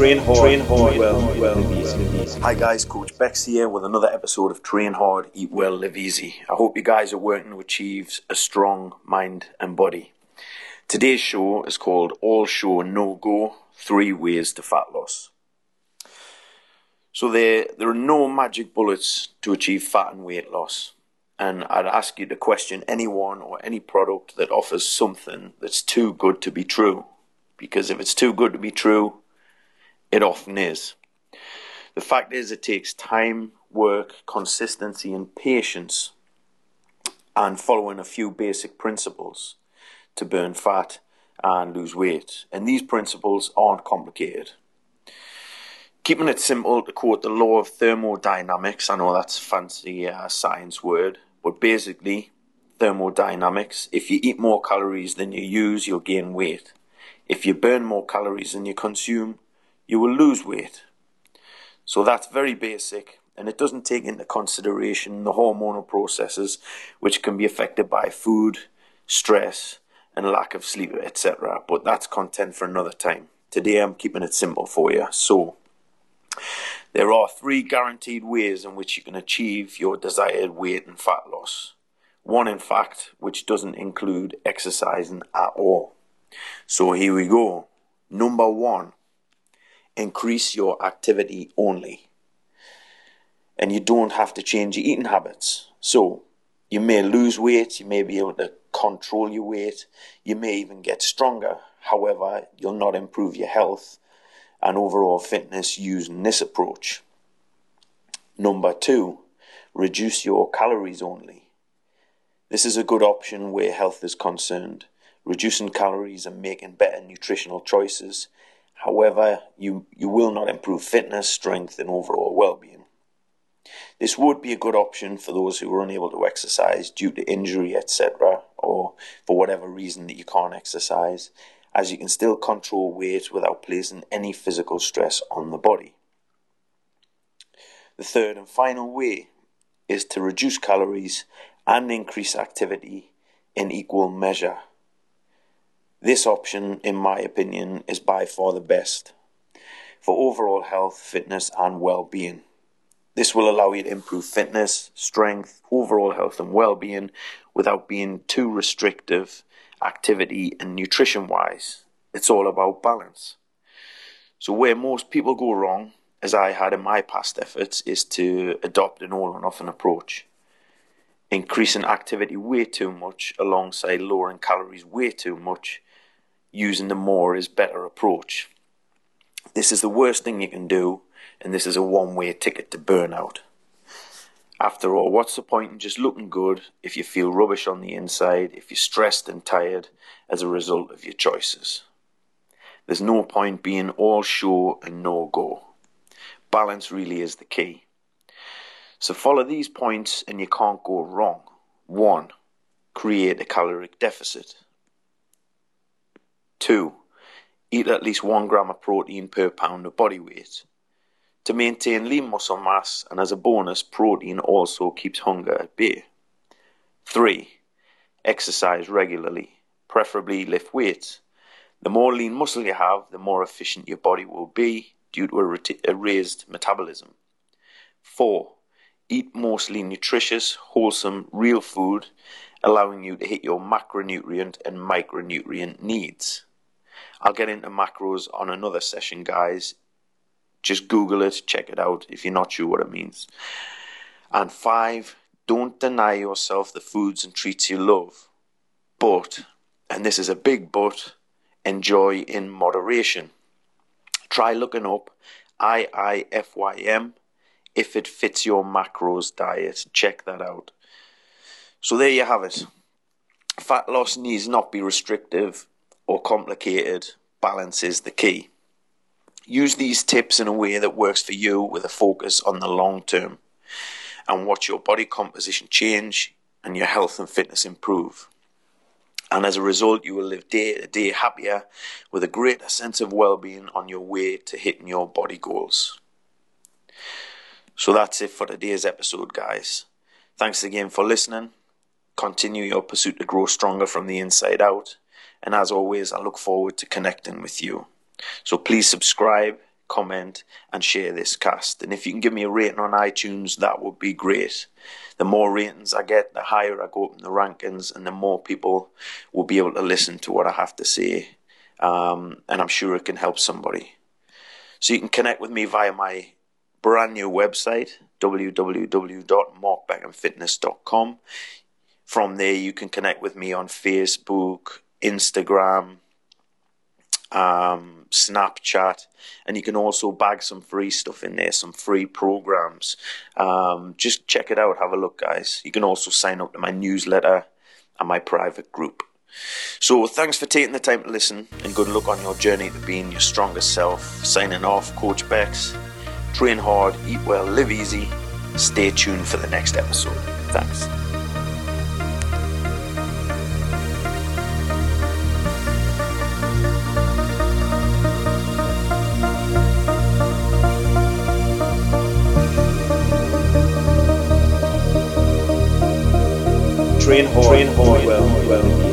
train hard, train hard, well, well, live easy. Hi guys, Coach Bex here with another episode of Train Hard, Eat Well, Live Easy. I hope you guys are working to achieve a strong mind and body. Today's show is called All Show No Go Three Ways to Fat Loss. So there, there are no magic bullets to achieve fat and weight loss. And I'd ask you to question anyone or any product that offers something that's too good to be true. Because if it's too good to be true, it often is. The fact is, it takes time, work, consistency, and patience, and following a few basic principles to burn fat and lose weight. And these principles aren't complicated. Keeping it simple, to quote the law of thermodynamics, I know that's a fancy uh, science word, but basically, thermodynamics, if you eat more calories than you use, you'll gain weight. If you burn more calories than you consume, you will lose weight. So that's very basic and it doesn't take into consideration the hormonal processes which can be affected by food, stress, and lack of sleep, etc. But that's content for another time. Today I'm keeping it simple for you. So, there are three guaranteed ways in which you can achieve your desired weight and fat loss. One, in fact, which doesn't include exercising at all. So, here we go. Number one, increase your activity only. And you don't have to change your eating habits. So you may lose weight, you may be able to control your weight, you may even get stronger. However, you'll not improve your health and overall fitness using this approach. Number two, reduce your calories only. This is a good option where health is concerned. Reducing calories and making better nutritional choices However, you, you will not improve fitness, strength, and overall well being. This would be a good option for those who are unable to exercise due to injury, etc., or for whatever reason that you can't exercise, as you can still control weight without placing any physical stress on the body. The third and final way is to reduce calories and increase activity in equal measure. This option, in my opinion, is by far the best for overall health, fitness, and well being. This will allow you to improve fitness, strength, overall health, and well being without being too restrictive, activity and nutrition wise. It's all about balance. So, where most people go wrong, as I had in my past efforts, is to adopt an all or nothing approach. Increasing activity way too much alongside lowering calories way too much using the more is better approach. This is the worst thing you can do, and this is a one way ticket to burnout. After all, what's the point in just looking good if you feel rubbish on the inside, if you're stressed and tired as a result of your choices? There's no point being all show and no go. Balance really is the key. So follow these points and you can't go wrong. 1. Create a caloric deficit. 2. Eat at least 1 gram of protein per pound of body weight. To maintain lean muscle mass, and as a bonus, protein also keeps hunger at bay. 3. Exercise regularly, preferably lift weights. The more lean muscle you have, the more efficient your body will be due to a, a raised metabolism. 4. Eat mostly nutritious, wholesome, real food, allowing you to hit your macronutrient and micronutrient needs. I'll get into macros on another session, guys. Just Google it, check it out if you're not sure what it means. And five, don't deny yourself the foods and treats you love. But, and this is a big but, enjoy in moderation. Try looking up IIFYM if it fits your macros diet. Check that out. So there you have it. Fat loss needs not be restrictive or complicated, balance is the key. Use these tips in a way that works for you with a focus on the long term and watch your body composition change and your health and fitness improve. And as a result, you will live day to day happier with a greater sense of well being on your way to hitting your body goals. So that's it for today's episode, guys. Thanks again for listening. Continue your pursuit to grow stronger from the inside out and as always, I look forward to connecting with you. So please subscribe, comment, and share this cast. And if you can give me a rating on iTunes, that would be great. The more ratings I get, the higher I go up in the rankings, and the more people will be able to listen to what I have to say. Um, and I'm sure it can help somebody. So you can connect with me via my brand new website, www.markbeckhamfitness.com. From there, you can connect with me on Facebook, Instagram, um, Snapchat, and you can also bag some free stuff in there, some free programs. Um, just check it out, have a look, guys. You can also sign up to my newsletter and my private group. So, thanks for taking the time to listen, and good luck on your journey to being your strongest self. Signing off, Coach Bex. Train hard, eat well, live easy. Stay tuned for the next episode. Thanks. Train hard, train hard, well, well.